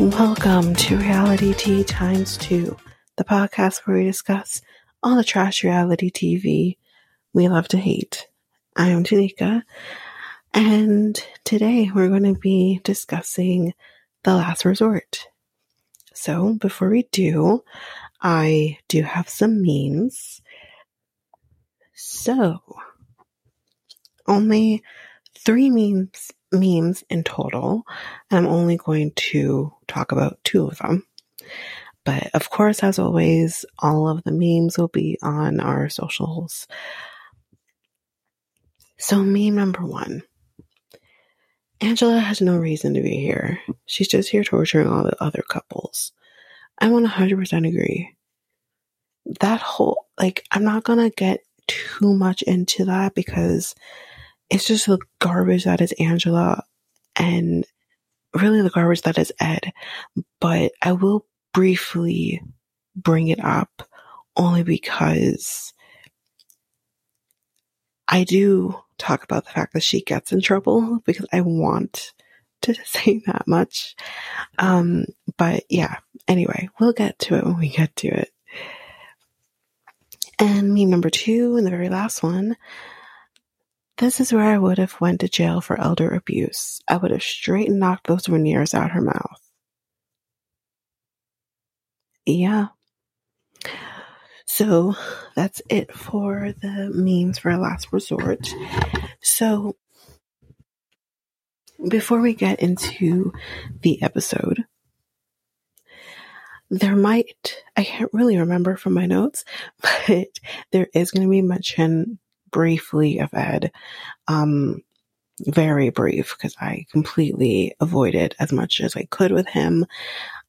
Welcome to Realitea Times 2, the podcast where we discuss all the trash reality TV we love to hate. I am Tanika, and today we're going to be discussing The Last Resort. So, before we do, I do have some memes. So, only three memes memes in total, and I'm only going to talk about two of them. But of course, as always, all of the memes will be on our socials. So, meme number one Angela has no reason to be here. She's just here torturing all the other couples. I 100% agree. That whole, like, I'm not gonna get too much into that because it's just the garbage that is Angela and really the garbage that is Ed. But I will briefly bring it up only because I do talk about the fact that she gets in trouble because I want to say that much. Um, but yeah, anyway, we'll get to it when we get to it. And meme number two, and the very last one, this is where I would have went to jail for elder abuse. I would have straight knocked those veneers out her mouth. Yeah. So that's it for the memes for a last resort. So before we get into the episode, there might, I can't really remember from my notes, but there is going to be mention briefly of Ed. Um, very brief because I completely avoided as much as I could with him.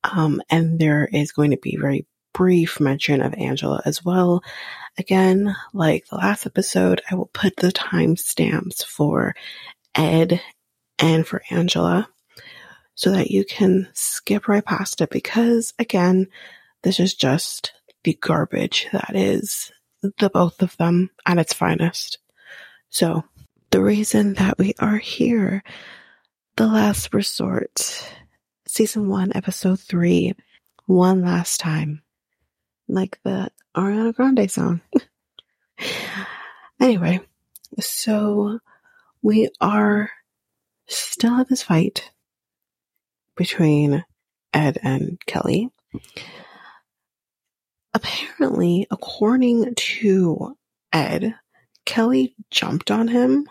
Um, and there is going to be very brief mention of Angela as well. Again, like the last episode, I will put the timestamps for Ed and for Angela so that you can skip right past it because again, this is just the garbage that is the both of them at its finest. So, the reason that we are here, The Last Resort, Season 1, Episode 3, One Last Time. Like the Ariana Grande song. anyway, so we are still at this fight between Ed and Kelly apparently, according to Ed, Kelly jumped on him.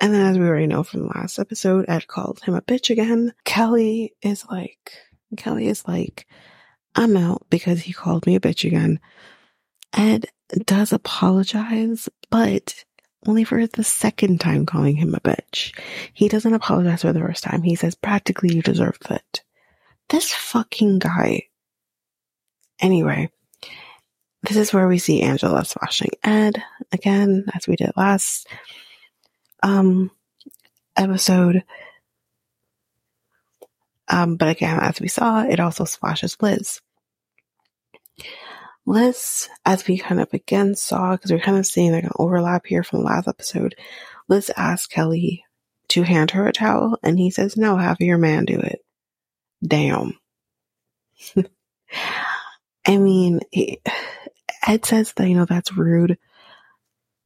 And then, as we already know from the last episode, Ed called him a bitch again. Kelly is like, Kelly is like, I'm out because he called me a bitch again. Ed does apologize, but only for the second time calling him a bitch. He doesn't apologize for the first time. He says, practically, you deserved it. This fucking guy Anyway, this is where we see Angela slashing Ed again, as we did last um, episode. Um, but again, as we saw, it also splashes Liz. Liz, as we kind of again saw, because we're kind of seeing like an overlap here from the last episode, Liz asks Kelly to hand her a towel, and he says, No, have your man do it. Damn. I mean, Ed says that, you know, that's rude.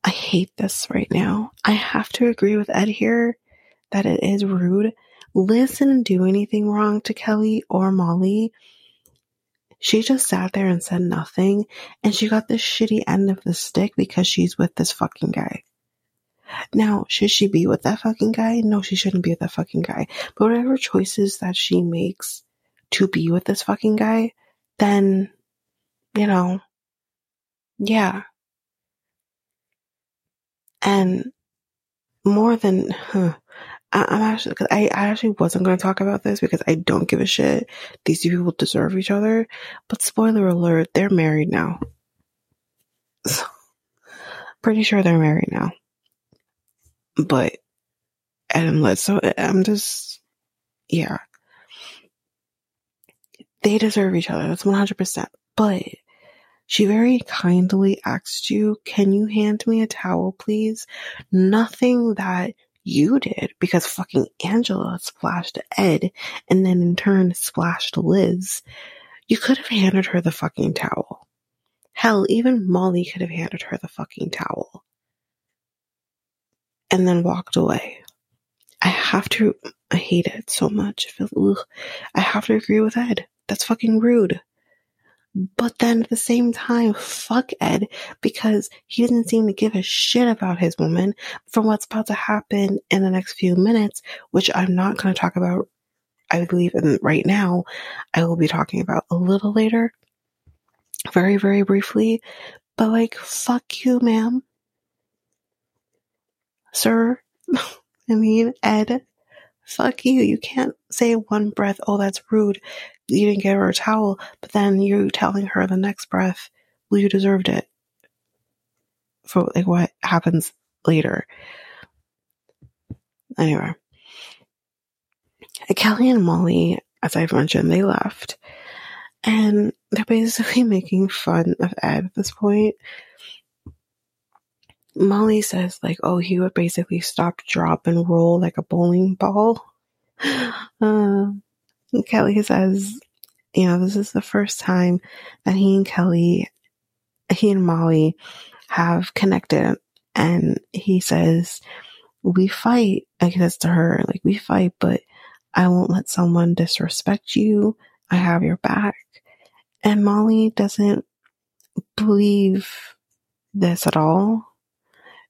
I hate this right now. I have to agree with Ed here that it is rude. Liz didn't do anything wrong to Kelly or Molly. She just sat there and said nothing, and she got the shitty end of the stick because she's with this fucking guy. Now, should she be with that fucking guy? No, she shouldn't be with that fucking guy. But whatever choices that she makes to be with this fucking guy, then, you know, yeah. And more than, huh, I, am actually, cause I, I actually wasn't going to talk about this because I don't give a shit. These two people deserve each other. But spoiler alert, they're married now. So, pretty sure they're married now. But, and Liz, so I'm just, yeah. They deserve each other. That's 100%. But, she very kindly asked you, can you hand me a towel, please? Nothing that you did because fucking Angela splashed Ed and then in turn splashed Liz. You could have handed her the fucking towel. Hell, even Molly could have handed her the fucking towel. And then walked away. I have to, I hate it so much. I have to agree with Ed. That's fucking rude. But then at the same time, fuck Ed because he didn't seem to give a shit about his woman from what's about to happen in the next few minutes, which I'm not going to talk about, I believe, in right now. I will be talking about a little later, very, very briefly. But like, fuck you, ma'am. Sir. I mean, Ed. Fuck you. You can't say one breath, oh, that's rude you didn't give her a towel, but then you telling her the next breath, well, you deserved it for like what happens later. Anyway, Kelly and Molly, as I've mentioned, they left and they're basically making fun of Ed at this point. Molly says like, oh, he would basically stop, drop, and roll like a bowling ball. Uh, Kelly says, you know, this is the first time that he and Kelly, he and Molly have connected. And he says, we fight. I guess to her, like, we fight, but I won't let someone disrespect you. I have your back. And Molly doesn't believe this at all.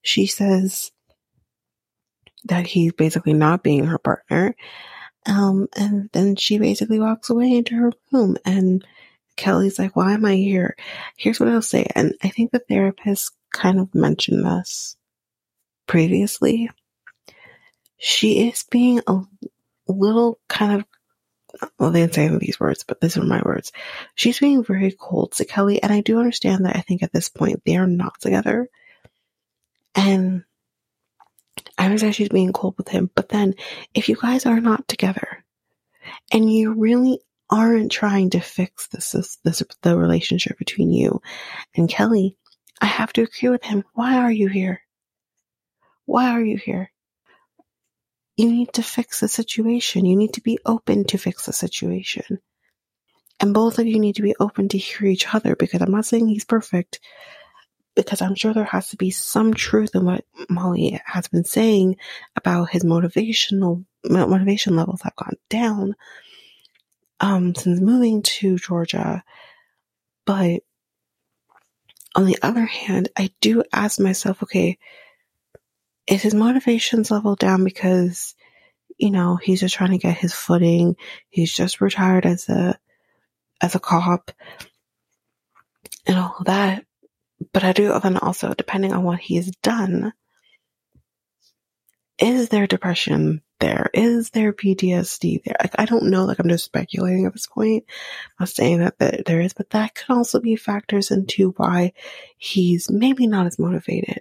She says that he's basically not being her partner um, and then she basically walks away into her room and Kelly's like, why am I here? Here's what I'll say. And I think the therapist kind of mentioned this previously. She is being a little kind of, well, they didn't say these words, but these are my words. She's being very cold to Kelly. And I do understand that I think at this point they are not together. And I was actually being cold with him. But then if you guys are not together and you really aren't trying to fix this, this, this, the relationship between you and Kelly, I have to agree with him. Why are you here? Why are you here? You need to fix the situation. You need to be open to fix the situation. And both of you need to be open to hear each other because I'm not saying he's perfect because I'm sure there has to be some truth in what Molly has been saying about his motivational motivation levels have gone down um, since moving to Georgia. But on the other hand, I do ask myself, okay, is his motivations level down because you know he's just trying to get his footing? He's just retired as a as a cop and all that but I do then also, depending on what he's done, is there depression there? Is there PTSD there? Like, I don't know. Like, I'm just speculating at this point. I'm not saying that, that there is, but that could also be factors into why he's maybe not as motivated.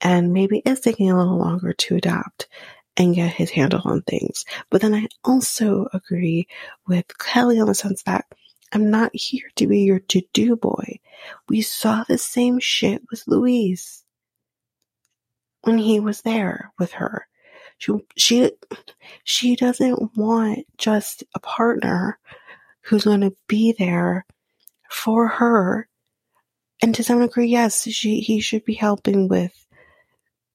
and maybe it's taking a little longer to adapt and get his handle on things. But then I also agree with Kelly on the sense that I'm not here to be your to do boy. We saw the same shit with Luis when he was there with her. She, she, she doesn't want just a partner who's going to be there for her. And to some degree, yes, she, he should be helping with,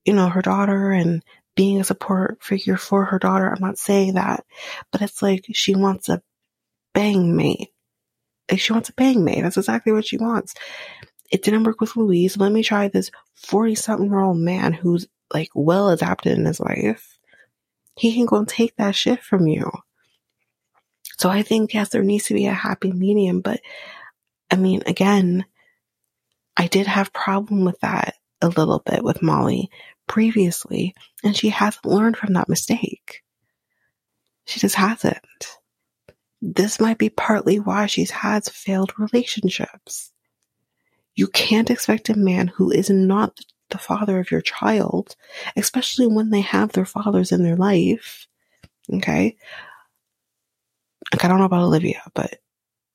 you know, her daughter and being a support figure for her daughter. I'm not saying that, but it's like she wants a bang mate. Like she wants a bang mate. That's exactly what she wants. It didn't work with Luis. Let me try this 40 something year old man who's like well adapted in his life he can go and take that shit from you. So I think, yes, there needs to be a happy medium, but I mean, again, I did have problem with that a little bit with Molly previously, and she hasn't learned from that mistake. She just hasn't. This might be partly why she's had failed relationships. You can't expect a man who is not the father of your child, especially when they have their fathers in their life. Okay. Like, I don't know about Olivia, but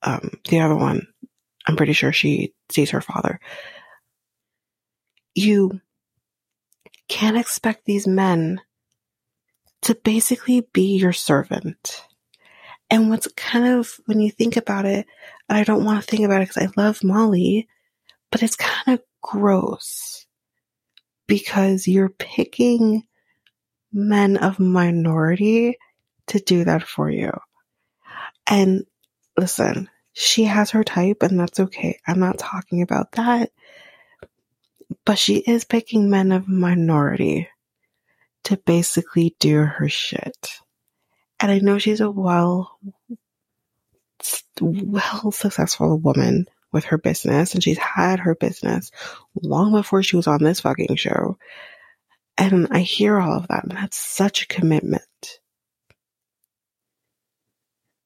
um, the other one, I'm pretty sure she sees her father. You can't expect these men to basically be your servant. And what's kind of, when you think about it, and I don't want to think about it because I love Molly, but it's kind of gross because you're picking men of minority to do that for you. And listen, she has her type and that's okay. I'm not talking about that. But she is picking men of minority to basically do her shit. And I know she's a well, well successful woman with her business and she's had her business long before she was on this fucking show. And I hear all of that and that's such a commitment.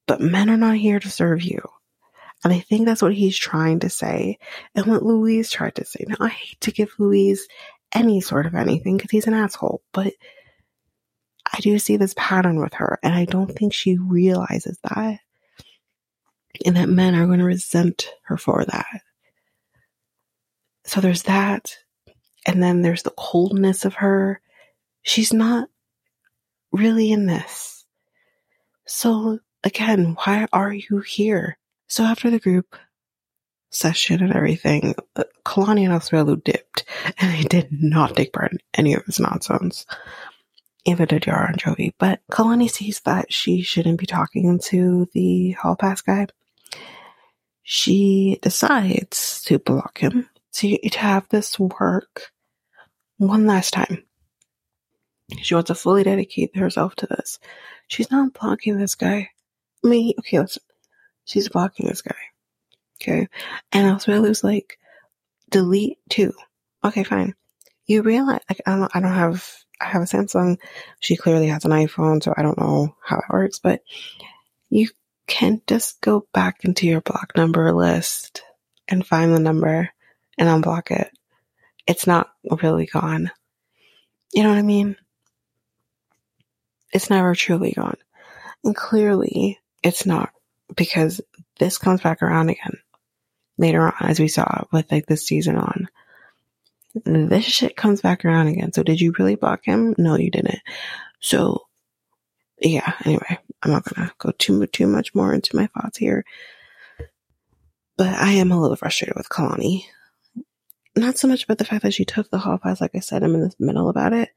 But men are not here to serve you. And I think that's what he's trying to say and what Luis tried to say. Now, I hate to give Luis any sort of anything because he's an asshole, but I do see this pattern with her and I don't think she realizes that and that men are going to resent her for that. So there's that. And then there's the coldness of her. She's not really in this. So again, why are you here? So after the group session and everything, uh, Kalani and Asuelu dipped and they did not take part in any of this nonsense. Did Yara and Jovi. But Kalani sees that she shouldn't be talking to the hall pass guy she decides to block him to, to have this work one last time. She wants to fully dedicate herself to this. She's not blocking this guy. I mean, okay, listen. She's blocking this guy. Okay. And I was like, delete too. Okay, fine. You realize, like, I don't, I don't have, I have a Samsung. She clearly has an iPhone, so I don't know how it works, but you can just go back into your block number list and find the number and unblock it. It's not really gone. You know what I mean? It's never truly gone. And clearly it's not because this comes back around again later on, as we saw with like this season on. This shit comes back around again. So did you really block him? No, you didn't. So yeah, anyway, I'm not gonna go too too much more into my thoughts here. But I am a little frustrated with Kalani. Not so much about the fact that she took the hall pass, like I said, I'm in the middle about it.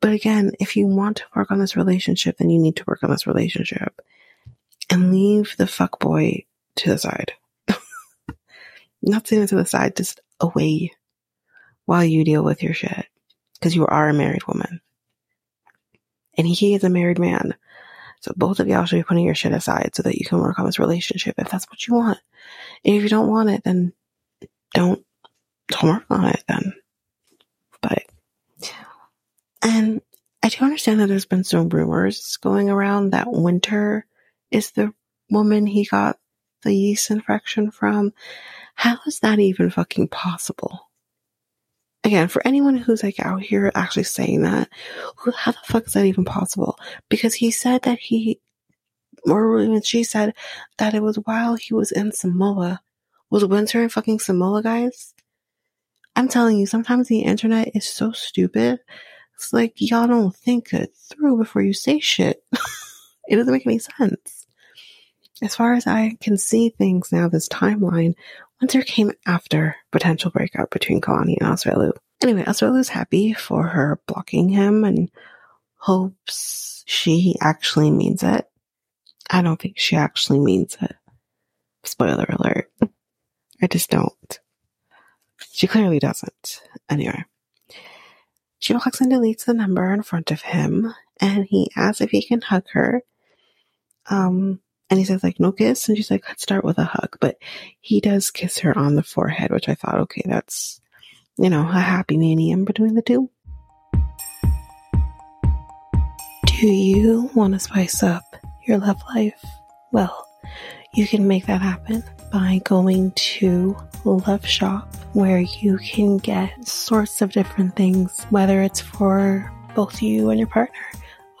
But again, if you want to work on this relationship, then you need to work on this relationship. And leave the fuck boy to the side. Not sitting to the side, just away while you deal with your shit. Because you are a married woman. And he is a married man. So both of y'all should be putting your shit aside so that you can work on this relationship if that's what you want. And if you don't want it, then don't, don't work on it then. But, and I do understand that there's been some rumors going around that Winter is the woman he got the yeast infection from. How is that even fucking possible? Again, for anyone who's like out here actually saying that, who, how the fuck is that even possible? Because he said that he, or even she said that it was while he was in Samoa. Was Winter in fucking Samoa, guys? I'm telling you, sometimes the internet is so stupid. It's like y'all don't think it through before you say shit. it doesn't make any sense. As far as I can see things now, this timeline, Winter came after potential breakup between Kalani and Asuelu. Anyway, Asuelu's happy for her blocking him and hopes she actually means it. I don't think she actually means it. Spoiler alert. I just don't. She clearly doesn't. Anyway. She walks and deletes the number in front of him and he asks if he can hug her. Um, and he says like no kiss? And she's like let's start with a hug. But he does kiss her on the forehead which i thought okay that's you know a happy medium between the two. Do you want to spice up your love life? Well you can make that happen by going to love shop where you can get sorts of different things whether it's for both you and your partner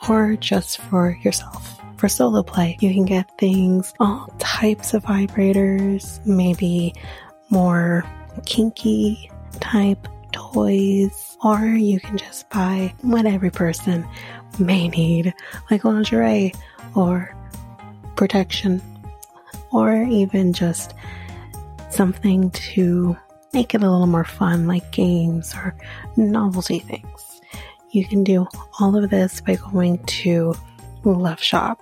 or just for yourself for solo play. You can get things, all types of vibrators, maybe more kinky type toys, or you can just buy what every person may need, like lingerie or protection, or even just something to make it a little more fun, like games or novelty things. You can do all of this by going to Love Shop,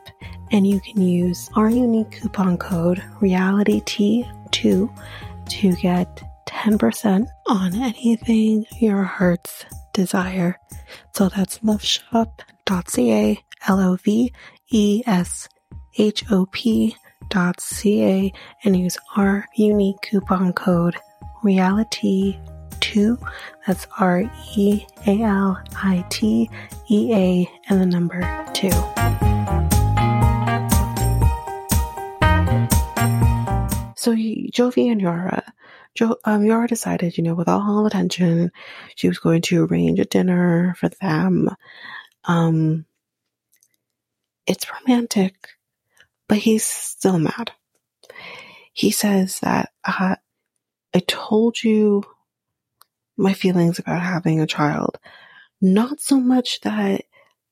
and you can use our unique coupon code RealityT2 to get 10% on anything your hearts desire. So that's loveshop.ca, L O V E S H O P dot ca and use our unique coupon code reality 2 that's R E A L I T E A and the number 2 So Jovi and Yara, jo, um, Yara decided, you know, with all the attention, she was going to arrange a dinner for them. Um, it's romantic, but he's still mad. He says that uh, I told you my feelings about having a child. Not so much that,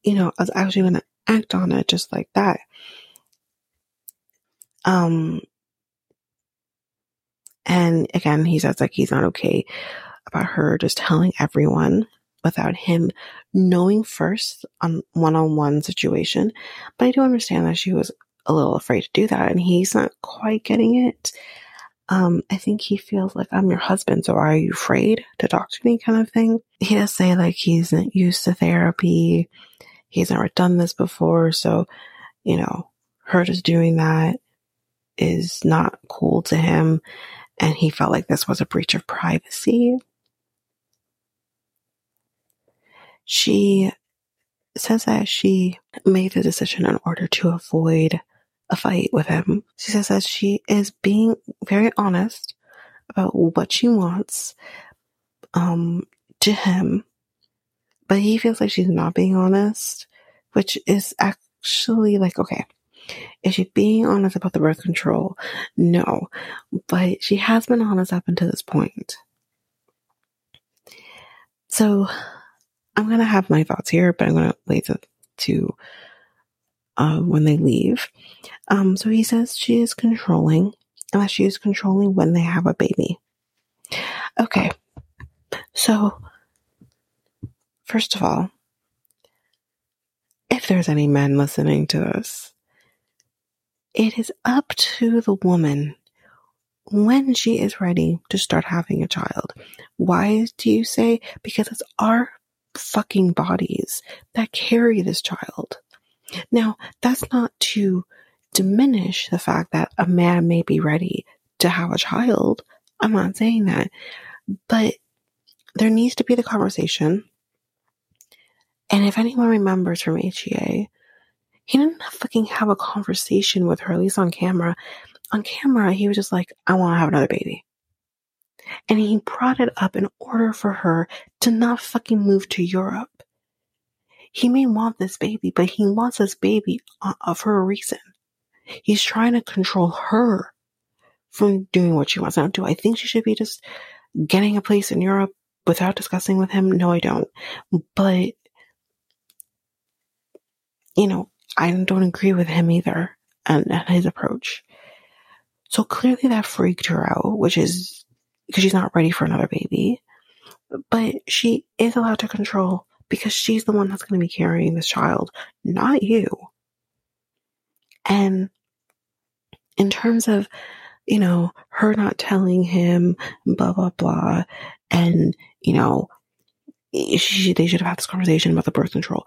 you know, I was actually going to act on it just like that. Um, and again, he says like he's not okay about her just telling everyone without him knowing first on one on one situation. But I do understand that she was a little afraid to do that and he's not quite getting it. Um, I think he feels like I'm your husband, so are you afraid to talk to me kind of thing? He does say like he's not used to therapy. He's never done this before. So, you know, her just doing that is not cool to him and he felt like this was a breach of privacy. She says that she made the decision in order to avoid a fight with him. She says that she is being very honest about what she wants um, to him, but he feels like she's not being honest, which is actually like, okay, is she being honest about the birth control? No, but she has been honest up until this point. So I'm going to have my thoughts here, but I'm going to wait to, to uh, when they leave. Um, so he says she is controlling and that she is controlling when they have a baby. Okay. So, first of all, if there's any men listening to this, it is up to the woman when she is ready to start having a child. Why do you say? Because it's our fucking bodies that carry this child. Now, that's not to diminish the fact that a man may be ready to have a child. I'm not saying that. But there needs to be the conversation. And if anyone remembers from HEA, he didn't fucking have a conversation with her, at least on camera. On camera, he was just like, I want to have another baby. And he brought it up in order for her to not fucking move to Europe. He may want this baby, but he wants this baby uh, for a reason. He's trying to control her from doing what she wants. Now, do I think she should be just getting a place in Europe without discussing with him? No, I don't. But, you know, I don't agree with him either and, and his approach. So clearly that freaked her out, which is because she's not ready for another baby. But she is allowed to control because she's the one that's going to be carrying this child, not you. And in terms of, you know, her not telling him, blah, blah, blah, and, you know, she, they should have had this conversation about the birth control.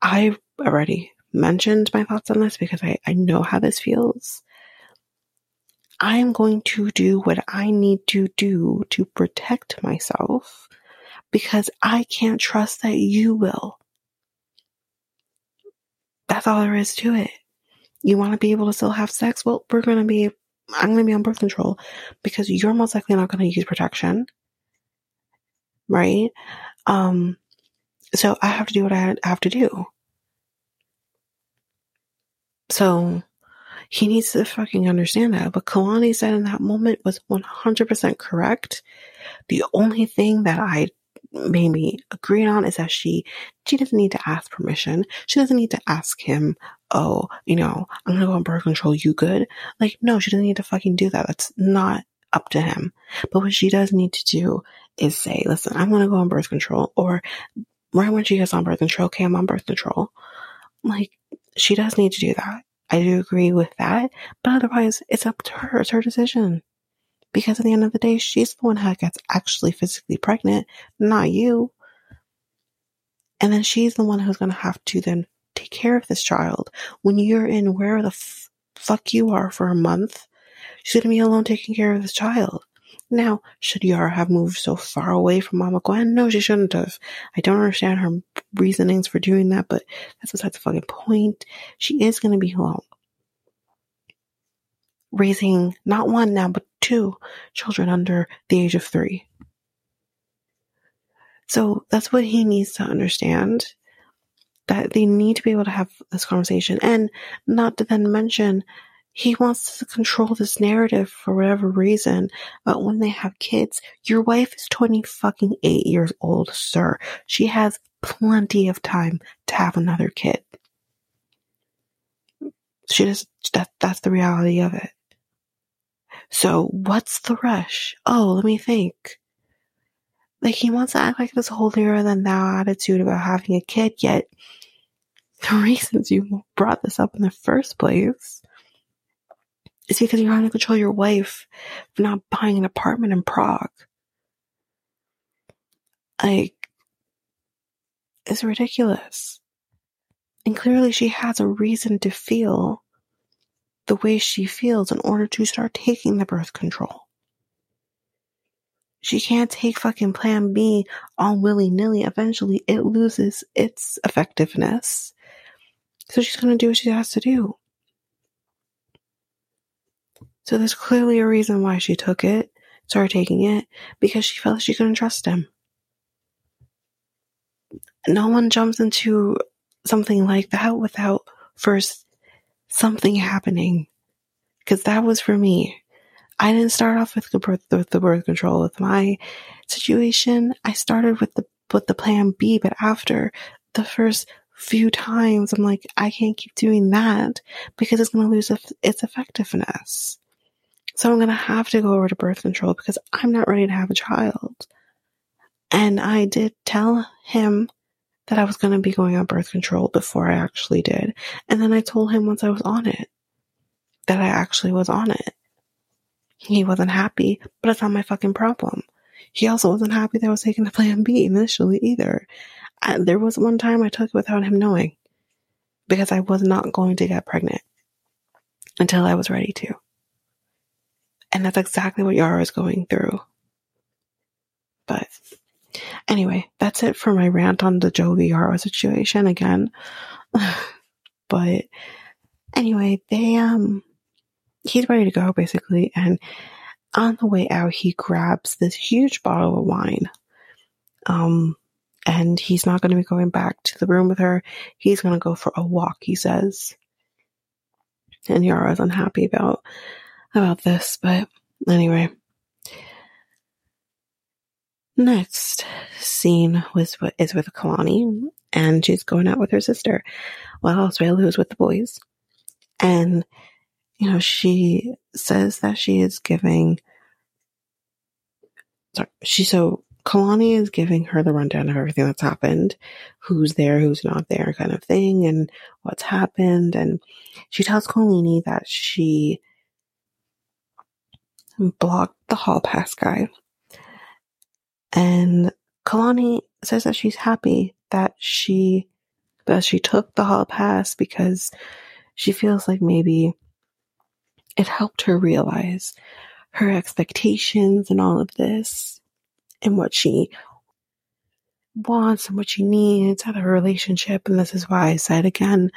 I've already mentioned my thoughts on this because I, I know how this feels. I am going to do what I need to do to protect myself because I can't trust that you will. That's all there is to it. You want to be able to still have sex? Well, we're going to be, I'm going to be on birth control because you're most likely not going to use protection. Right? Um, so I have to do what I have to do. So he needs to fucking understand that. But Kalani said in that moment was 100% correct. The only thing that I maybe agreed on is that she she doesn't need to ask permission. She doesn't need to ask him, oh, you know, I'm gonna go on birth control, you good? Like, no, she doesn't need to fucking do that. That's not up to him. But what she does need to do is say, listen, I'm gonna go on birth control or right when she gets on birth control, okay, I'm on birth control. Like, she does need to do that. I do agree with that, but otherwise, it's up to her. It's her decision. Because at the end of the day, she's the one who gets actually physically pregnant, not you. And then she's the one who's going to have to then take care of this child. When you're in where the f- fuck you are for a month, she's going to be alone taking care of this child. Now, should Yara have moved so far away from Mama Gwen? No, she shouldn't have. I don't understand her reasonings for doing that, but that's besides the fucking point. She is going to be alone. Raising not one now, but two children under the age of three. So that's what he needs to understand that they need to be able to have this conversation and not to then mention he wants to control this narrative for whatever reason. But when they have kids, your wife is 20 fucking eight years old, sir. She has plenty of time to have another kid. She just, that, that's the reality of it. So what's the rush? Oh, let me think. Like he wants to act like this holier than thou attitude about having a kid, yet the reasons you brought this up in the first place is because you're trying to control your wife for not buying an apartment in Prague. Like, it's ridiculous. And clearly she has a reason to feel the way she feels in order to start taking the birth control. She can't take fucking plan B all willy nilly. Eventually it loses its effectiveness. So she's gonna do what she has to do. So there's clearly a reason why she took it, started taking it, because she felt she couldn't trust him. No one jumps into something like that without first something happening. Because that was for me. I didn't start off with the birth, control with my situation. I started with the with the plan B, but after the first few times, I'm like, I can't keep doing that because it's going to lose its effectiveness. So I'm going to have to go over to birth control because I'm not ready to have a child. And I did tell him that I was going to be going on birth control before I actually did. And then I told him once I was on it that I actually was on it. He wasn't happy, but it's not my fucking problem. He also wasn't happy that I was taking the plan B initially either. I, there was one time I took it without him knowing because I was not going to get pregnant until I was ready to. And that's exactly what Yara is going through. But anyway, that's it for my rant on the Jovi Yara situation again. but anyway, they, um, he's ready to go basically. And on the way out, he grabs this huge bottle of wine. Um, and he's not going to be going back to the room with her. He's going to go for a walk, he says. And Yara's unhappy about, about this, but anyway. Next scene was is with Kalani, and she's going out with her sister, while Australia is with the boys. And you know, she says that she is giving. Sorry, she so Kalani is giving her the rundown of everything that's happened, who's there, who's not there, kind of thing, and what's happened. And she tells Kolini that she blocked the hall pass guy and Kalani says that she's happy that she that she took the hall pass because she feels like maybe it helped her realize her expectations and all of this and what she wants and what she needs out of a relationship. And this is why I said again,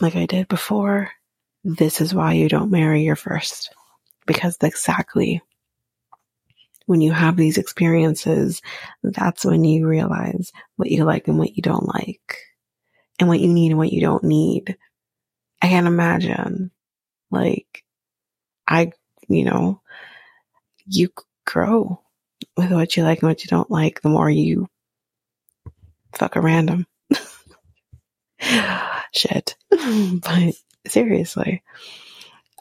like I did before, this is why you don't marry your first. Because exactly when you have these experiences, that's when you realize what you like and what you don't like and what you need and what you don't need. I can't imagine like I, you know, you grow with what you like and what you don't like the more you fuck a random. Shit. but seriously.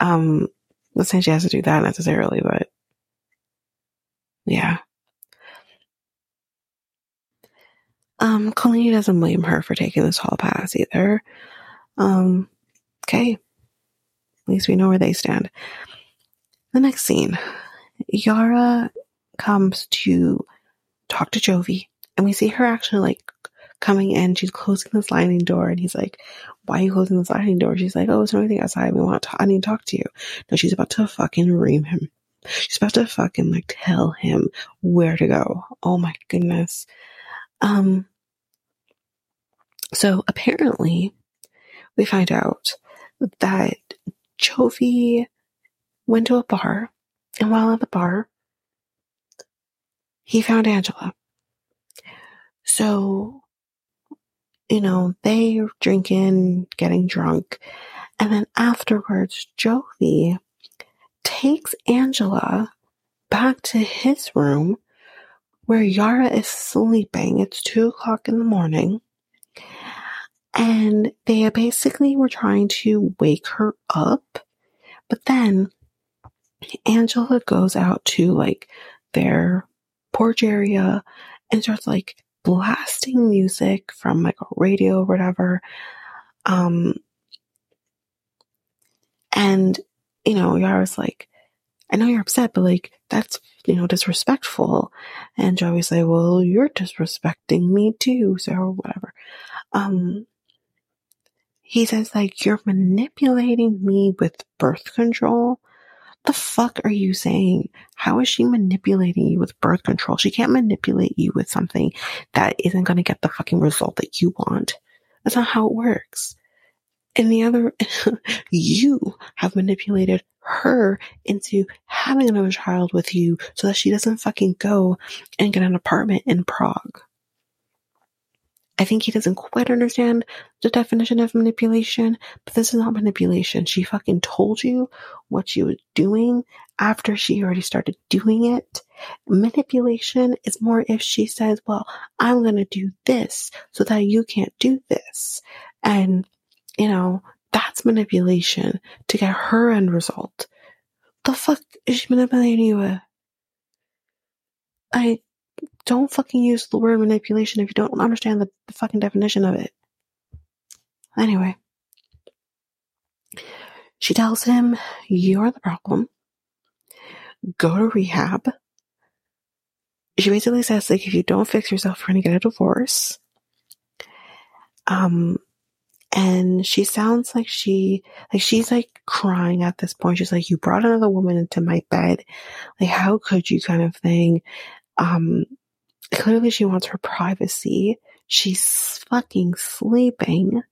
Um, not saying she has to do that necessarily, but yeah. Um, Kolini doesn't blame her for taking this hall pass either. Um, okay. At least we know where they stand. The next scene, Yara comes to talk to Jovi, and we see her actually like coming in. She's closing the sliding door, and he's like, "Why are you closing the sliding door?" She's like, "Oh, it's anything outside. We want. To, I need to talk to you." No, she's about to fucking ream him. She's about to fucking like tell him where to go. Oh my goodness. Um, so apparently we find out that Jovi went to a bar and while at the bar, he found Angela. So, you know, they drinking, getting drunk. And then afterwards, Jovi takes Angela back to his room where Yara is sleeping. It's two o'clock in the morning. And they basically were trying to wake her up. But then Angela goes out to like their porch area and starts like blasting music from like a radio or whatever. Um, and you know, Yara's like, I know you're upset, but like, that's, you know, disrespectful. And Joey's like, well, you're disrespecting me too, so whatever. Um, he says like, you're manipulating me with birth control. The fuck are you saying? How is she manipulating you with birth control? She can't manipulate you with something that isn't going to get the fucking result that you want. That's not how it works. And the other, you have manipulated her into having another child with you so that she doesn't fucking go and get an apartment in Prague. I think he doesn't quite understand the definition of manipulation, but this is not manipulation. She fucking told you what she was doing after she already started doing it. Manipulation is more if she says, well, I'm gonna do this so that you can't do this. And you know, that's manipulation to get her end result. The fuck is she manipulating you with? I don't fucking use the word manipulation if you don't understand the, the fucking definition of it. Anyway, she tells him, You're the problem. Go to rehab. She basically says, like, if you don't fix yourself, you're gonna get a divorce. Um, and she sounds like she like she's like crying at this point. She's like you brought another woman into my bed. Like how could you kind of thing. Um clearly she wants her privacy. She's fucking sleeping.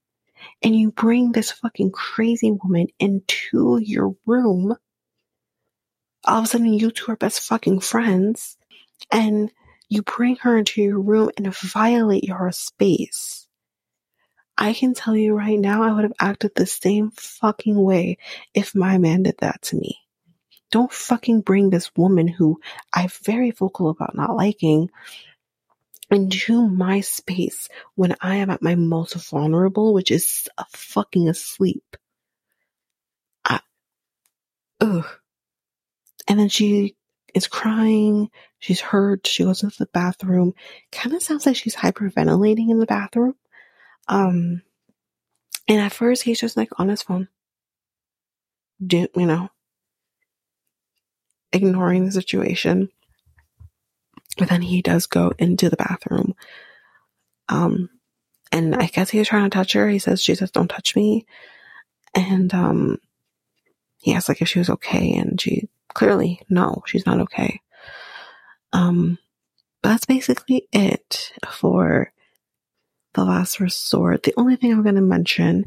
And you bring this fucking crazy woman into your room. All of a sudden you two are best fucking friends. And you bring her into your room and violate your space. I can tell you right now, I would have acted the same fucking way if my man did that to me. Don't fucking bring this woman who I'm very vocal about not liking into my space when I am at my most vulnerable, which is fucking asleep. I, ugh. And then she is crying. She's hurt. She goes into the bathroom. Kind of sounds like she's hyperventilating in the bathroom. Um, and at first he's just like on his phone, do, you know, ignoring the situation. But then he does go into the bathroom. Um, and I guess he was trying to touch her. He says, Jesus, don't touch me. And, um, he asked like if she was okay. And she clearly, no, she's not okay. Um, but that's basically it for the last resort. The only thing I'm going to mention,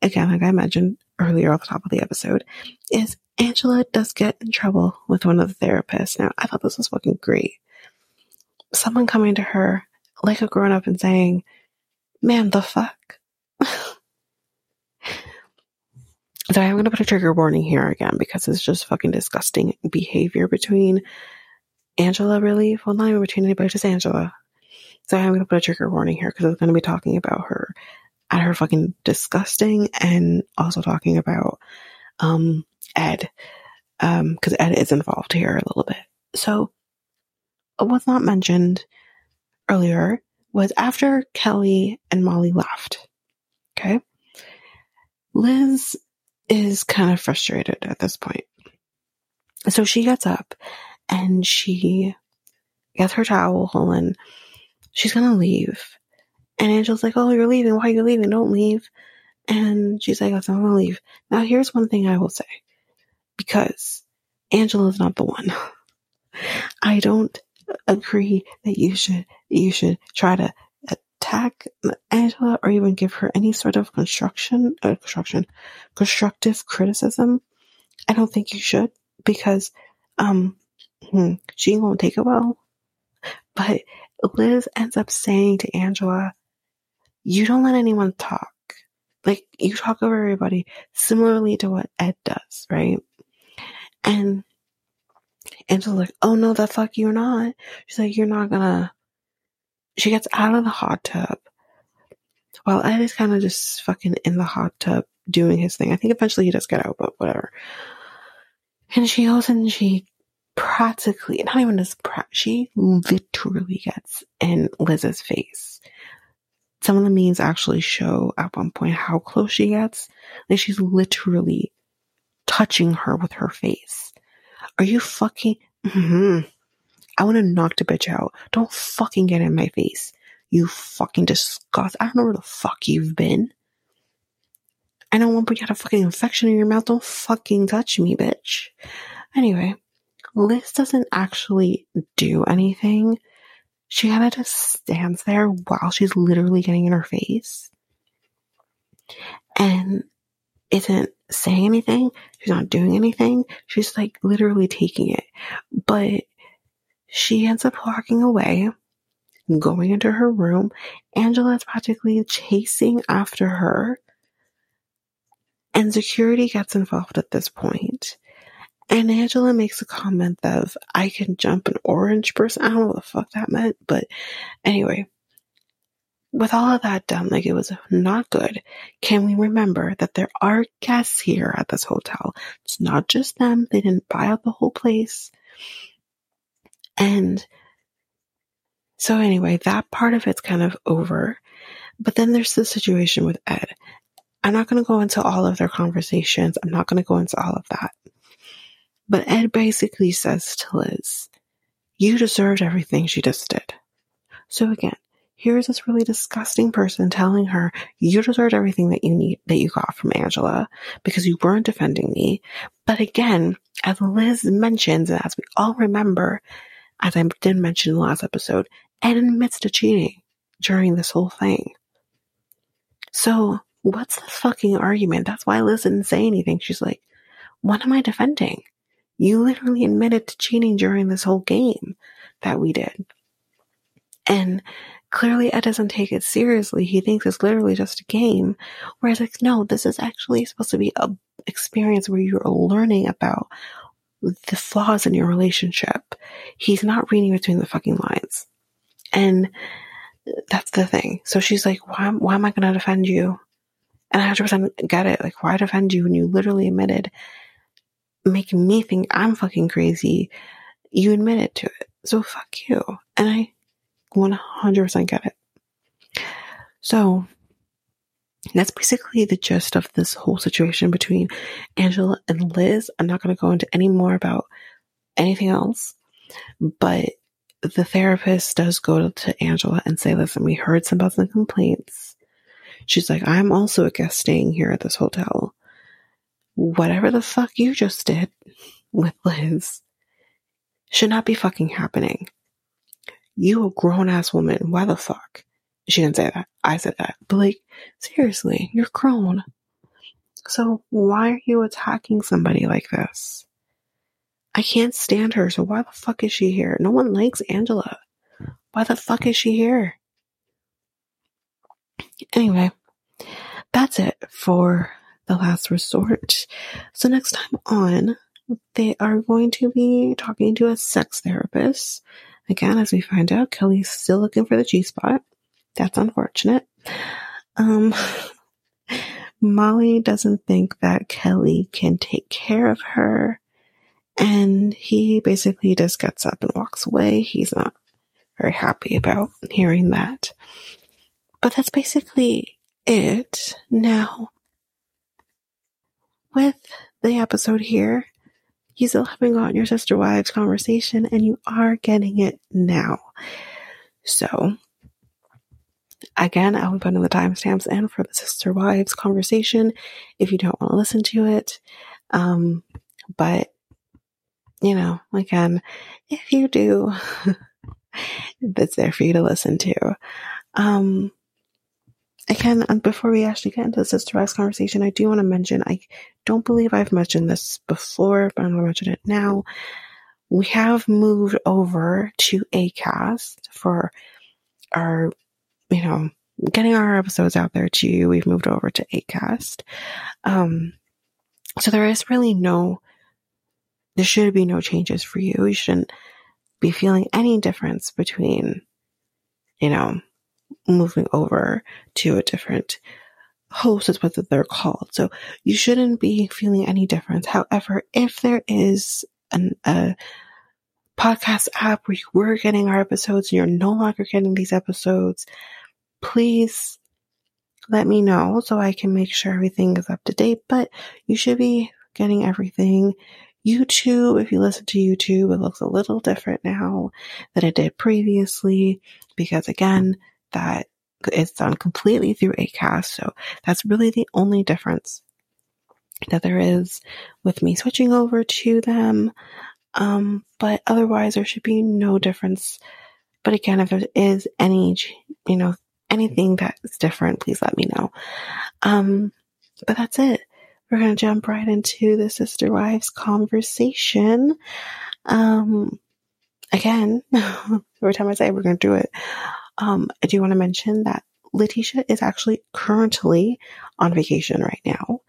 again, like I mentioned earlier at the top of the episode, is Angela does get in trouble with one of the therapists. Now, I thought this was fucking great. Someone coming to her like a grown up and saying, Man, the fuck? So I'm going to put a trigger warning here again because it's just fucking disgusting behavior between Angela, really. Well, not even between anybody, just Angela. So I'm going to put a trigger warning here because it's going to be talking about her at her fucking disgusting and also talking about um Ed um because Ed is involved here a little bit. So what's not mentioned earlier was after Kelly and Molly left. Okay. Liz is kind of frustrated at this point. So she gets up and she gets her towel and she's gonna leave. And Angela's like, Oh, you're leaving. Why are you leaving? Don't leave. And she's like, I'm gonna leave. Now here's one thing I will say. Because Angela's not the one. I don't agree that you should you should try to attack Angela or even give her any sort of construction uh, construction constructive criticism. I don't think you should because um hmm, she gonna take it well. But Liz ends up saying to Angela, You don't let anyone talk. Like you talk over everybody similarly to what Ed does, right? And Angela's like, Oh no, the fuck you're not. She's like, You're not gonna she gets out of the hot tub while Ed is kind of just fucking in the hot tub doing his thing. I think eventually he does get out, but whatever. And she goes and she practically, not even just, pra- she literally gets in Liz's face. Some of the memes actually show at one point how close she gets. Like she's literally touching her with her face. Are you fucking, mm-hmm. I want to knock the bitch out. Don't fucking get in my face. You fucking disgust. I don't know where the fuck you've been. I don't want to get a fucking infection in your mouth. Don't fucking touch me, bitch. Anyway, Liz doesn't actually do anything. She kind of just stands there while she's literally getting in her face and isn't saying anything. She's not doing anything. She's like literally taking it. But she ends up walking away, going into her room. Angela is practically chasing after her. And security gets involved at this point. And Angela makes a comment of, I can jump an orange person. I don't know what the fuck that meant, but anyway. With all of that done, like it was not good, can we remember that there are guests here at this hotel? It's not just them. They didn't buy out the whole place. And so anyway, that part of it's kind of over. But then there's the situation with Ed. I'm not going to go into all of their conversations. I'm not going to go into all of that. But Ed basically says to Liz, you deserved everything she just did. So again, here's this really disgusting person telling her you deserved everything that you need that you got from Angela because you weren't defending me. But again, as Liz mentions, and as we all remember, as I did mention in the last episode, Ed admits to cheating during this whole thing. So, what's this fucking argument? That's why Liz didn't say anything. She's like, what am I defending? You literally admitted to cheating during this whole game that we did. And clearly Ed doesn't take it seriously. He thinks it's literally just a game. Whereas like, no, this is actually supposed to be a experience where you're learning about the flaws in your relationship. He's not reading between the fucking lines. And that's the thing. So she's like, why, why am I going to defend you? And I 100% get it. Like, why defend you when you literally admitted making me think I'm fucking crazy? You admitted to it. So fuck you. And I 100% get it. So that's basically the gist of this whole situation between Angela and Liz. I'm not going to go into any more about anything else, but the therapist does go to Angela and say, listen, we heard some about some complaints. She's like, I'm also a guest staying here at this hotel. Whatever the fuck you just did with Liz should not be fucking happening. You a grown ass woman. Why the fuck? She didn't say that. I said that. But like, seriously, you're grown. So why are you attacking somebody like this? I can't stand her, so why the fuck is she here? No one likes Angela. Why the fuck is she here? Anyway, that's it for the last resort. So next time on, they are going to be talking to a sex therapist. Again, as we find out, Kelly's still looking for the G spot. That's unfortunate. Um, Molly doesn't think that Kelly can take care of her. And he basically just gets up and walks away. He's not very happy about hearing that. But that's basically it. Now, with the episode here, you still haven't gotten your sister wives conversation and you are getting it now. So, again, I'll be putting the timestamps in for the sister wives conversation if you don't want to listen to it. Um, but you know, again, if you do, it's there for you to listen to. Um, again, and before we actually get into the sister wives conversation, I do want to mention I don't believe I've mentioned this before, but I'm going to mention it now. We have moved over to ACAST for our, you know, getting our episodes out there to you. We've moved over to ACAST. Um, so there is really no there should be no changes for you. You shouldn't be feeling any difference between, you know, moving over to a different host is what they're called. So you shouldn't be feeling any difference. However, if there is an, a podcast app where you were getting our episodes and you're no longer getting these episodes, please let me know so I can make sure everything is up to date. But you should be getting everything. YouTube, if you listen to YouTube, it looks a little different now than it did previously because again, that it's done completely through ACAST. So that's really the only difference that there is with me switching over to them. Um, but otherwise there should be no difference. But again, if there is any, you know, anything that's different, please let me know. Um, but that's it we're going to jump right into the sister wives conversation. Um, again, every time I say we're going to do it, um, I do want to mention that Letitia is actually currently on vacation right now.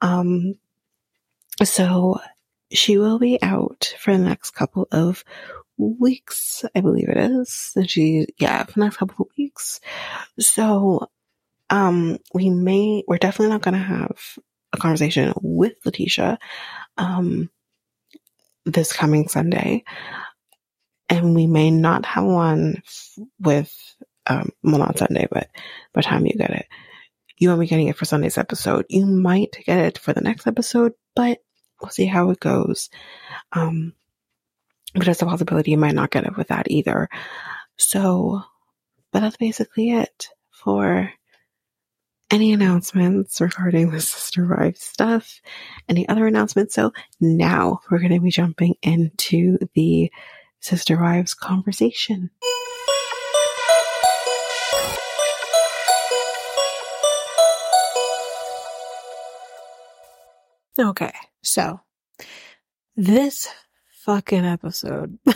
Um, so she will be out for the next couple of weeks, I believe it is. And she, yeah, for the next couple of weeks. So, um, we may, we're definitely not going to have a conversation with Letitia um, this coming Sunday. And we may not have one with, um, well, not Sunday, but by the time you get it, you won't be getting it for Sunday's episode. You might get it for the next episode, but we'll see how it goes. Um, but there's a possibility you might not get it with that either. So, but that's basically it for any announcements regarding the Sister Wives stuff, any other announcements. So now we're going to be jumping into the Sister Wives conversation. Okay, so This fucking episode.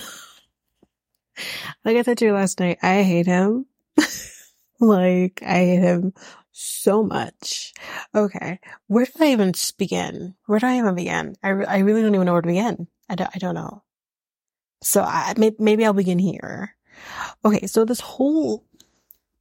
like I said to you last night, I hate him. like, I hate him so much. Okay. Where do I even begin? Where do I even begin? I, I really don't even know where to begin. I don't, I don't know. So I, maybe I'll begin here. Okay. So this whole,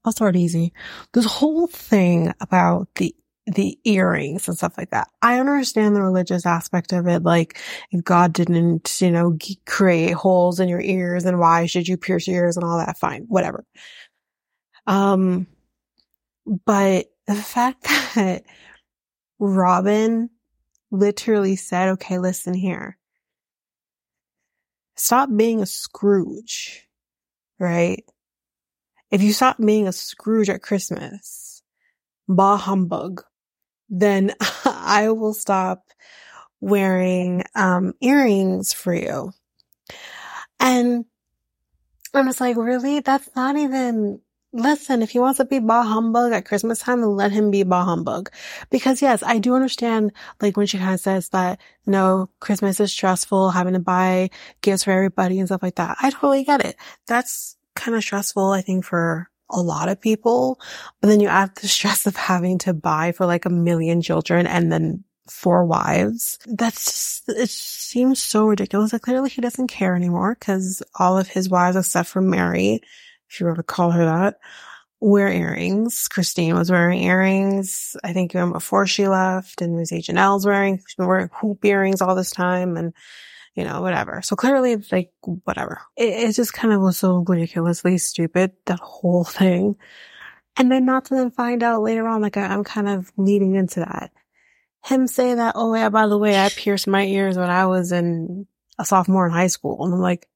I'll start easy. This whole thing about the the earrings and stuff like that. I understand the religious aspect of it. Like, if God didn't, you know, create holes in your ears and why should you pierce your ears and all that? Fine, whatever. Um, but the fact that Robyn literally said, okay, listen here. Stop being a Scrooge, right? If you stop being a Scrooge at Christmas, bah humbug, then I will stop wearing um, earrings for you. And I'm just like, really? That's not even listen, if he wants to be bah humbug at Christmas time, let him be bah humbug. Because yes, I do understand, like when she kind of says that, you know, Christmas is stressful, having to buy gifts for everybody and stuff like that. I totally get it. That's kind of stressful, I think, for a lot of people. But then you add the stress of having to buy for like a million children and then four wives. That's just, it seems so ridiculous. Like clearly he doesn't care anymore because all of his wives, except for Mary, if you were to call her that, wear earrings. Christine was wearing earrings, I think even before she left, and Miss Janelle's wearing, she's been wearing hoop earrings all this time, and you know, whatever. So clearly, it's like, whatever. It, it just kind of was so ridiculously stupid, that whole thing. And then not to then find out later on, like, I, I'm kind of leading into that. Him say that, oh yeah, by the way, I pierced my ears when I was in a sophomore in high school. And I'm like,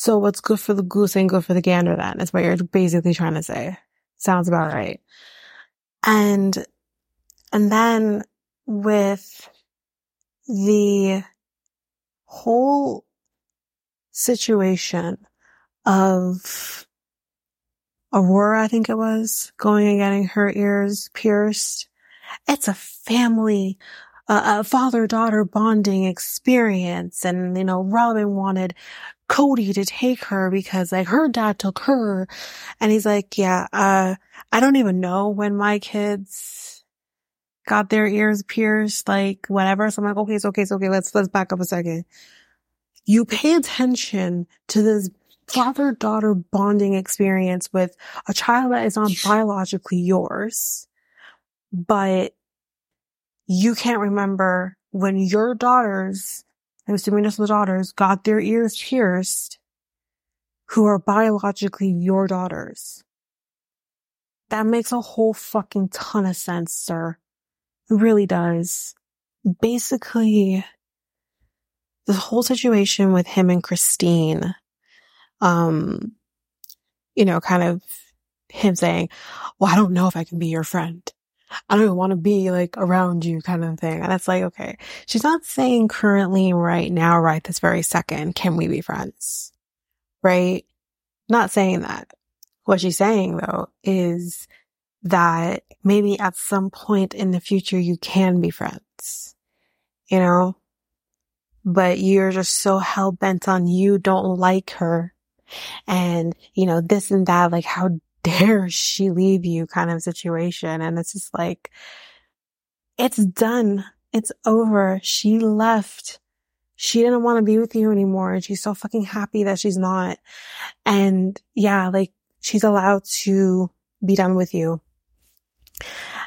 so what's good for the goose ain't good for the gander then, is what you're basically trying to say. Sounds about right. And, and then with the whole situation of Aurora, I think it was, going and getting her ears pierced. It's a family, uh, a father-daughter bonding experience. And, you know, Robyn wanted Kody to take her because like her dad took her. And he's like, yeah, uh, I don't even know when my kids got their ears pierced, like whatever. So I'm like, okay, it's okay, it's okay. Let's, let's back up a second. You pay attention to this father daughter bonding experience with a child that is not biologically yours, but you can't remember when your daughters I'm assuming the daughters, got their ears pierced who are biologically your daughters. That makes a whole fucking ton of sense, sir. It really does. Basically, the whole situation with him and Christine, um, you know, kind of him saying, well, I don't know if I can be your friend. I don't want to be like around you kind of thing. And it's like, okay, she's not saying currently right now, right this very second, can we be friends? Right? Not saying that. What she's saying though is that maybe at some point in the future you can be friends, you know? But you're just so hell bent on you don't like her and, you know, this and that, like how dare she leave you kind of situation. And it's just like, it's done. It's over. She left. She didn't want to be with you anymore. And she's so fucking happy that she's not. And yeah, like she's allowed to be done with you.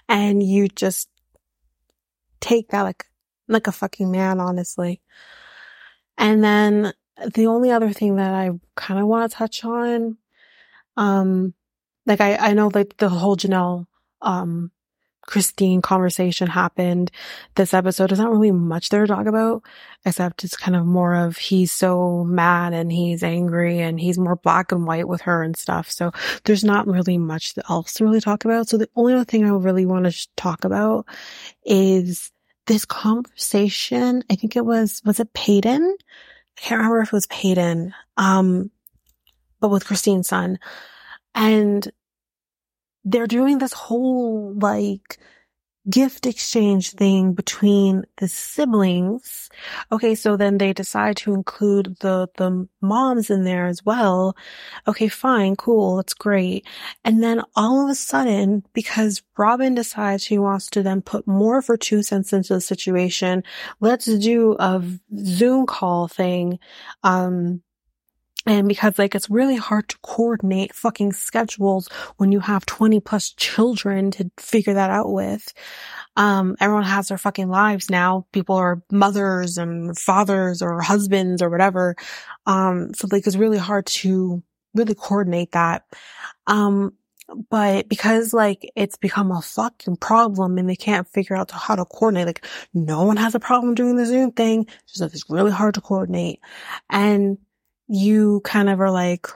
And you just take that like, like a fucking man, honestly. And then the only other thing that I kind of want to touch on, um, like I, I know like the whole Janelle, um, Christine conversation happened. This episode, there's not really much there to talk about, except it's kind of more of he's so mad and he's angry and he's more black and white with her and stuff. So there's not really much else to really talk about. So the only other thing I really want to talk about is this conversation. I think it was, was it Paedon? I can't remember if it was Paedon. Um, but with Christine's son and they're doing this whole like gift exchange thing between the siblings. Okay, so then they decide to include the the moms in there as well. Okay, fine, cool, that's great. And then all of a sudden, because Robyn decides she wants to then put more of her two cents into the situation, let's do a Zoom call thing. Um and because like it's really hard to coordinate fucking schedules when you have 20 plus children to figure that out with. Um, everyone has their fucking lives now. People are mothers and fathers or husbands or whatever. Um, so like it's really hard to really coordinate that. Um, but because like it's become a fucking problem and they can't figure out how to coordinate, like no one has a problem doing the Zoom thing. Just like it's really hard to coordinate. And you kind of are like,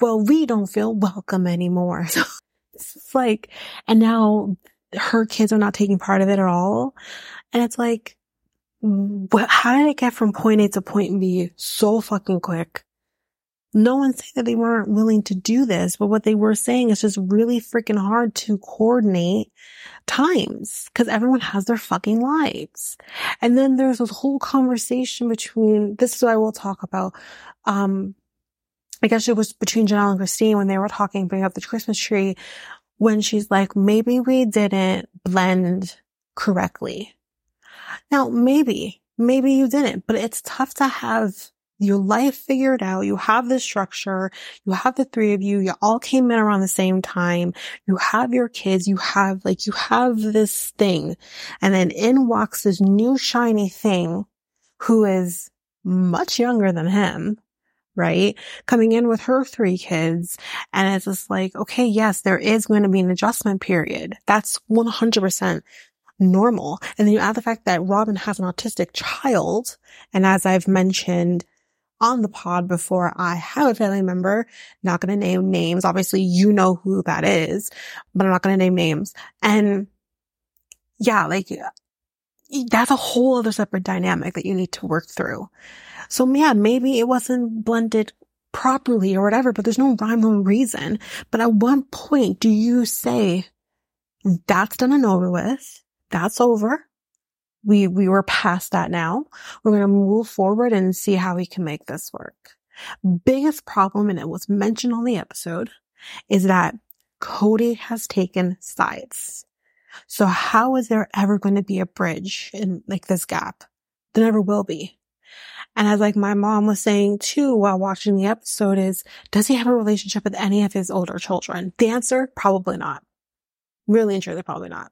well, we don't feel welcome anymore. So it's like, and now her kids are not taking part of it at all. And it's like, what, how did it get from point A to point B so fucking quick? No one said that they weren't willing to do this, but what they were saying is just really freaking hard to coordinate times because everyone has their fucking lives. And then there's this whole conversation between, this is what I will talk about. Um, I guess it was between Janelle and Christine when they were talking, bring up the Christmas tree when she's like, maybe we didn't blend correctly. Now, maybe, maybe you didn't, but it's tough to have your life figured out. You have the structure. You have the three of you. You all came in around the same time. You have your kids. You have like, you have this thing. And then in walks this new shiny thing who is much younger than him. Right? Coming in with her three kids. And it's just like, okay, yes, there is going to be an adjustment period. That's 100% normal. And then you add the fact that Robyn has an autistic child. And as I've mentioned, on the pod before I have a family member. Not going to name names. Obviously, you know who that is, but I'm not going to name names. And yeah, like that's a whole other separate dynamic that you need to work through. So yeah, maybe it wasn't blended properly or whatever, but there's no rhyme or reason. But at one point do you say that's done and over with? That's over we, we were past that now. We're going to move forward and see how we can make this work. Biggest problem, and it was mentioned on the episode, is that Kody has taken sides. So how is there ever going to be a bridge in like this gap? There never will be. And as like my mom was saying too while watching the episode is, does he have a relationship with any of his older children? The answer, probably not. Really and truly, probably not.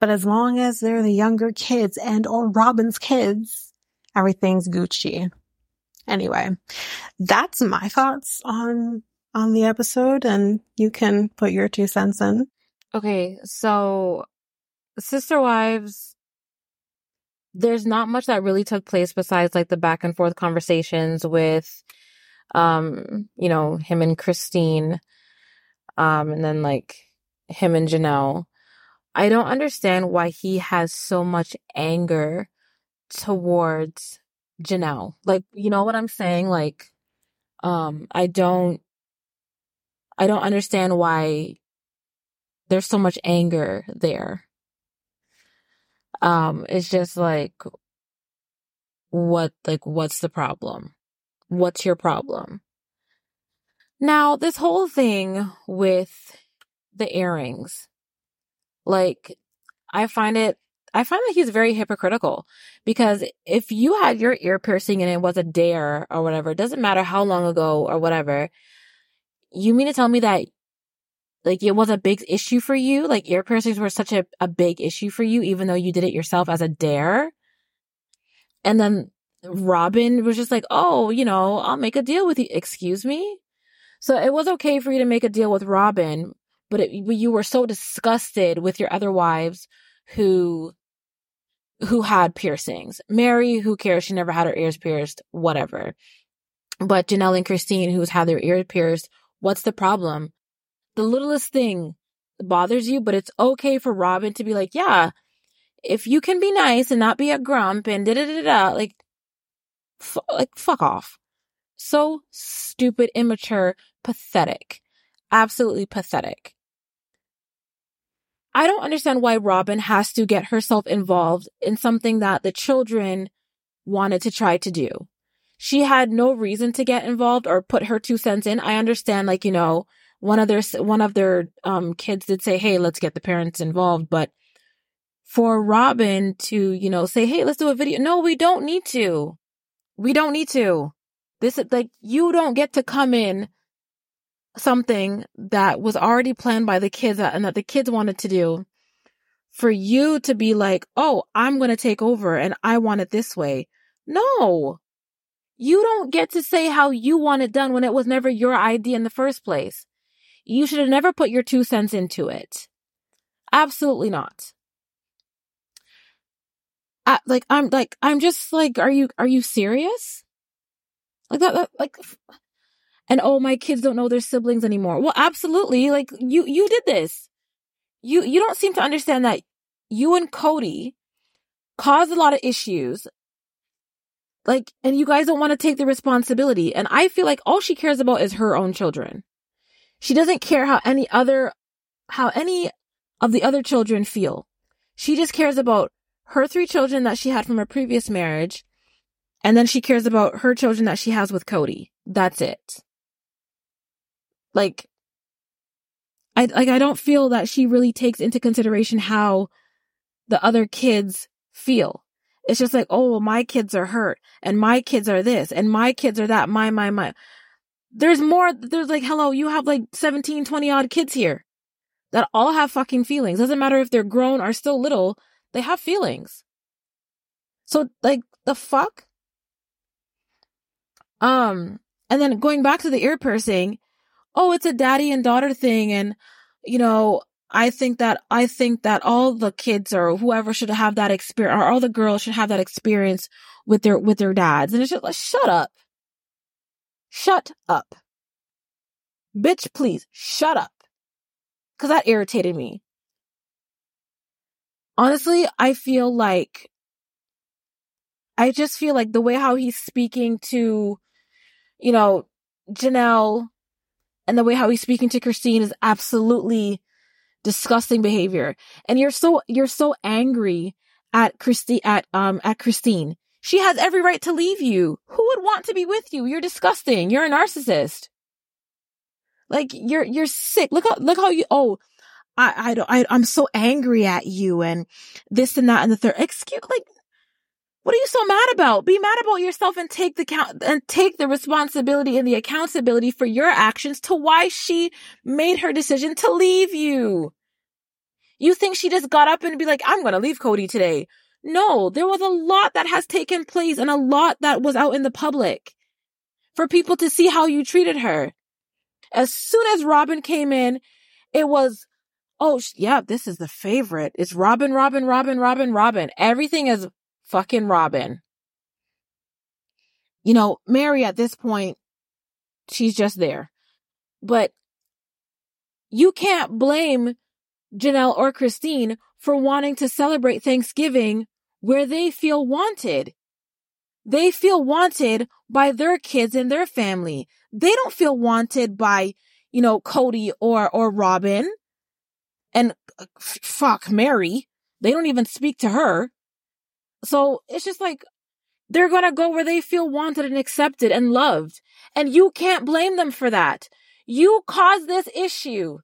But as long as they're the younger kids and or Robyn's kids, everything's Gucci. Anyway, that's my thoughts on on the episode and you can put your two cents in. Okay, so Sister Wives there's not much that really took place besides like the back and forth conversations with um you know him and Christine um and then like him and Janelle I don't understand why he has so much anger towards Janelle. Like, you know what I'm saying? Like, um, I don't, I don't understand why there's so much anger there. Um, it's just like, what, like, what's the problem? What's your problem? Now, this whole thing with the earrings, like, I find it, I find that he's very hypocritical because if you had your ear piercing and it was a dare or whatever, it doesn't matter how long ago or whatever, you mean to tell me that like it was a big issue for you? Like ear piercings were such a, a big issue for you, even though you did it yourself as a dare? And then Robyn was just like, oh, you know, I'll make a deal with you. Excuse me? So it was okay for you to make a deal with Robyn, but it, you were so disgusted with your other wives who who had piercings. Mary, who cares? She never had her ears pierced, whatever. But Janelle and Christine, who's had their ears pierced, what's the problem? The littlest thing bothers you, but it's okay for Robyn to be like, yeah, if you can be nice and not be a grump and da da da da, like, f- like fuck off. So stupid, immature, pathetic, absolutely pathetic. I don't understand why Robyn has to get herself involved in something that the children wanted to try to do. She had no reason to get involved or put her two cents in. I understand, like, you know, one of their, one of their, um, kids did say, Hey, let's get the parents involved. But for Robyn to, you know, say, Hey, let's do a video. No, we don't need to. We don't need to. This is like, you don't get to come in something that was already planned by the kids and that the kids wanted to do for you to be like, oh, I'm going to take over and I want it this way. No, you don't get to say how you want it done when it was never your idea in the first place. You should have never put your two cents into it. Absolutely not. I, like, I'm like, I'm just like, are you, are you serious? Like that, that like, and oh, my kids don't know their siblings anymore. Well, absolutely. Like you, you did this. You, you don't seem to understand that you and Kody caused a lot of issues. Like, and you guys don't want to take the responsibility. And I feel like all she cares about is her own children. She doesn't care how any other, how any of the other children feel. She just cares about her three children that she had from her previous marriage. And then she cares about her children that she has with Kody. That's it. Like, I, like, I don't feel that she really takes into consideration how the other kids feel. It's just like, oh, well, my kids are hurt and my kids are this and my kids are that. My, my, my. There's more. There's like, hello, you have like 17, 20 odd kids here that all have fucking feelings. Doesn't matter if they're grown or still little, they have feelings. So like the fuck? Um, and then going back to the ear piercing, oh, it's a daddy and daughter thing. And, you know, I think that, I think that all the kids or whoever should have that experience or all the girls should have that experience with their, with their dads. And it's just like, shut up. Shut up. Bitch, please shut up. Cause that irritated me. Honestly, I feel like, I just feel like the way how he's speaking to, you know, Janelle and the way how he's speaking to Christine is absolutely disgusting behavior. And you're so, you're so angry at Christine, at, um, at Christine. She has every right to leave you. Who would want to be with you? You're disgusting. You're a narcissist. Like you're, you're sick. Look how, look how you, oh, I, I don't, I, I'm so angry at you and this and that and the third. Excuse, like, what are you so mad about? Be mad about yourself and take the count and take the responsibility and the accountability for your actions to why she made her decision to leave you. You think she just got up and be like, I'm going to leave Kody today. No, there was a lot that has taken place and a lot that was out in the public for people to see how you treated her. As soon as Robyn came in, it was, oh, yeah, this is the favorite. It's robin robin robin robin robin Everything is fucking Robyn. You know, Mary at this point, she's just there. But you can't blame Janelle or Christine for wanting to celebrate Thanksgiving where they feel wanted. They feel wanted by their kids and their family. They don't feel wanted by, you know, Kody or, or Robyn and uh, fuck Mary. They don't even speak to her. So it's just like, they're gonna go where they feel wanted and accepted and loved. And you can't blame them for that. You caused this issue.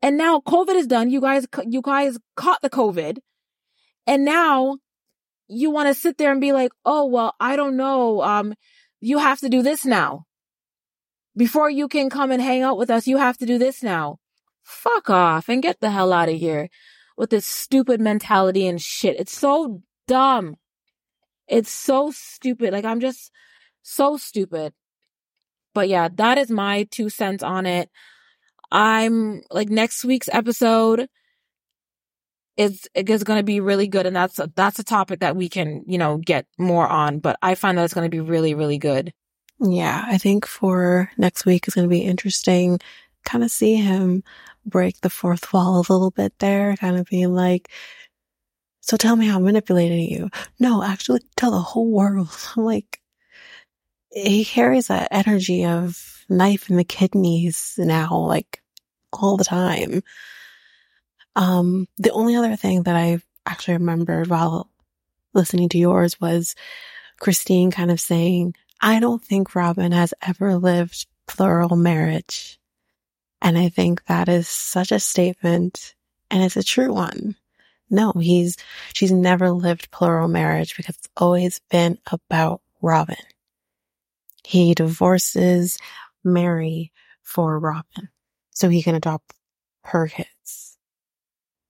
And now COVID is done. You guys, you guys caught the COVID. And now you want to sit there and be like, oh, well, I don't know. Um, you have to do this now. Before you can come and hang out with us, you have to do this now. Fuck off and get the hell out of here with this stupid mentality and shit. It's so dumb. It's so stupid. Like I'm just so stupid. But yeah, that is my two cents on it. I'm like next week's episode is is going to be really good and that's a, that's a topic that we can, you know, get more on, but I find that it's going to be really really good. Yeah, I think for next week is going to be interesting kind of see him break the fourth wall a little bit there, kind of being like, so tell me how I'm manipulating you. No, actually tell the whole world. I'm like, he carries that energy of knife in the kidneys now, like all the time. Um, the only other thing that I actually remembered while listening to yours was Christine kind of saying, I don't think Robyn has ever lived plural marriage. And I think that is such a statement and it's a true one. No, he's, she's never lived plural marriage because it's always been about Robyn. He divorces Mary for Robyn so he can adopt her kids.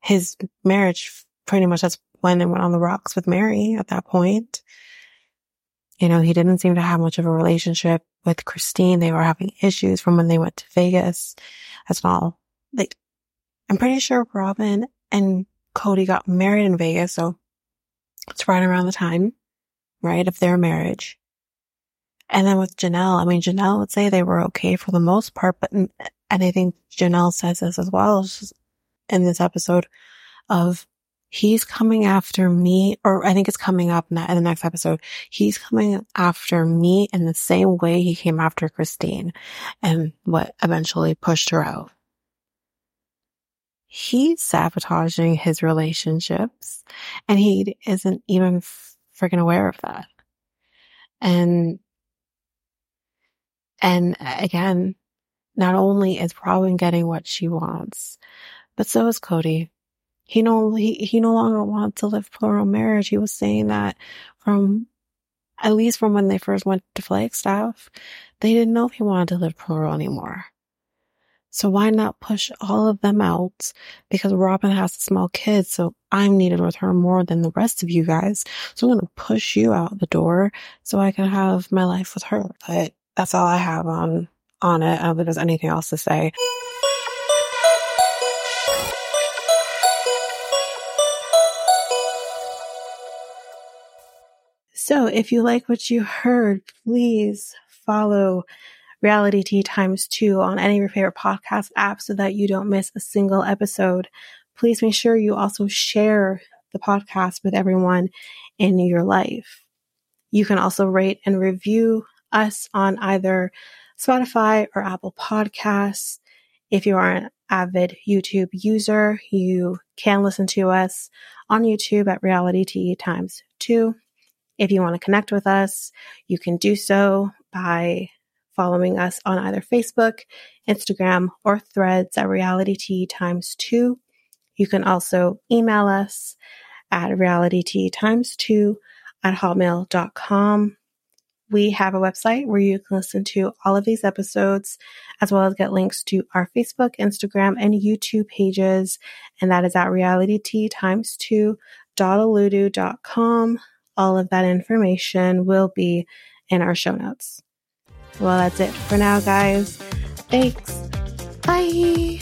His marriage pretty much that's when it went on the rocks with Mary at that point. You know, he didn't seem to have much of a relationship with Christine. They were having issues from when they went to Vegas as well. Like, I'm pretty sure Robyn and Kody got married in Vegas. So it's right around the time, right, of their marriage. And then with Janelle, I mean, Janelle would say they were okay for the most part, but, and I think Janelle says this as well in this episode of he's coming after me, or I think it's coming up in the next episode. He's coming after me in the same way he came after Christine and what eventually pushed her out. He's sabotaging his relationships and he isn't even freaking aware of that. And, and again, not only is Robyn getting what she wants, but so is Kody. he no he, he no longer wants to live plural marriage. He was saying that from at least from when they first went to Flagstaff, they didn't know if he wanted to live plural anymore. So why not push all of them out? Because Robyn has small kids, so I'm needed with her more than the rest of you guys. So I'm gonna push you out the door so I can have my life with her. But that's all I have on on it. I don't think there's anything else to say. So if you like what you heard, please follow Realitea times two on any of your favorite podcast apps so that you don't miss a single episode. Please make sure you also share the podcast with everyone in your life. You can also rate and review us on either Spotify or Apple Podcasts. If you are an avid YouTube user, you can listen to us on YouTube at Realitea times two. If you want to connect with us, you can do so by following us on either Facebook, Instagram, or threads at Realitea times two. You can also email us at Realitea times two at hotmail.com. We have a website where you can listen to all of these episodes as well as get links to our Facebook, Instagram, and YouTube pages. And that is at Realitea times two dot com all of that information will be in our show notes. Well, that's it for now, guys. Thanks. Bye.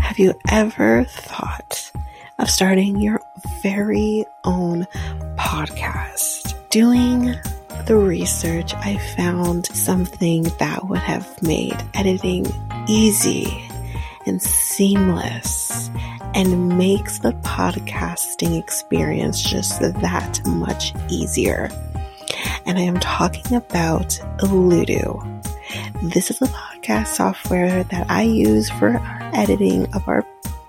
Have you ever thought of starting your very own podcast. Doing the research, I found something that would have made editing easy and seamless and makes the podcasting experience just that much easier. And I am talking about Alitu. This is a podcast software that I use for our editing of our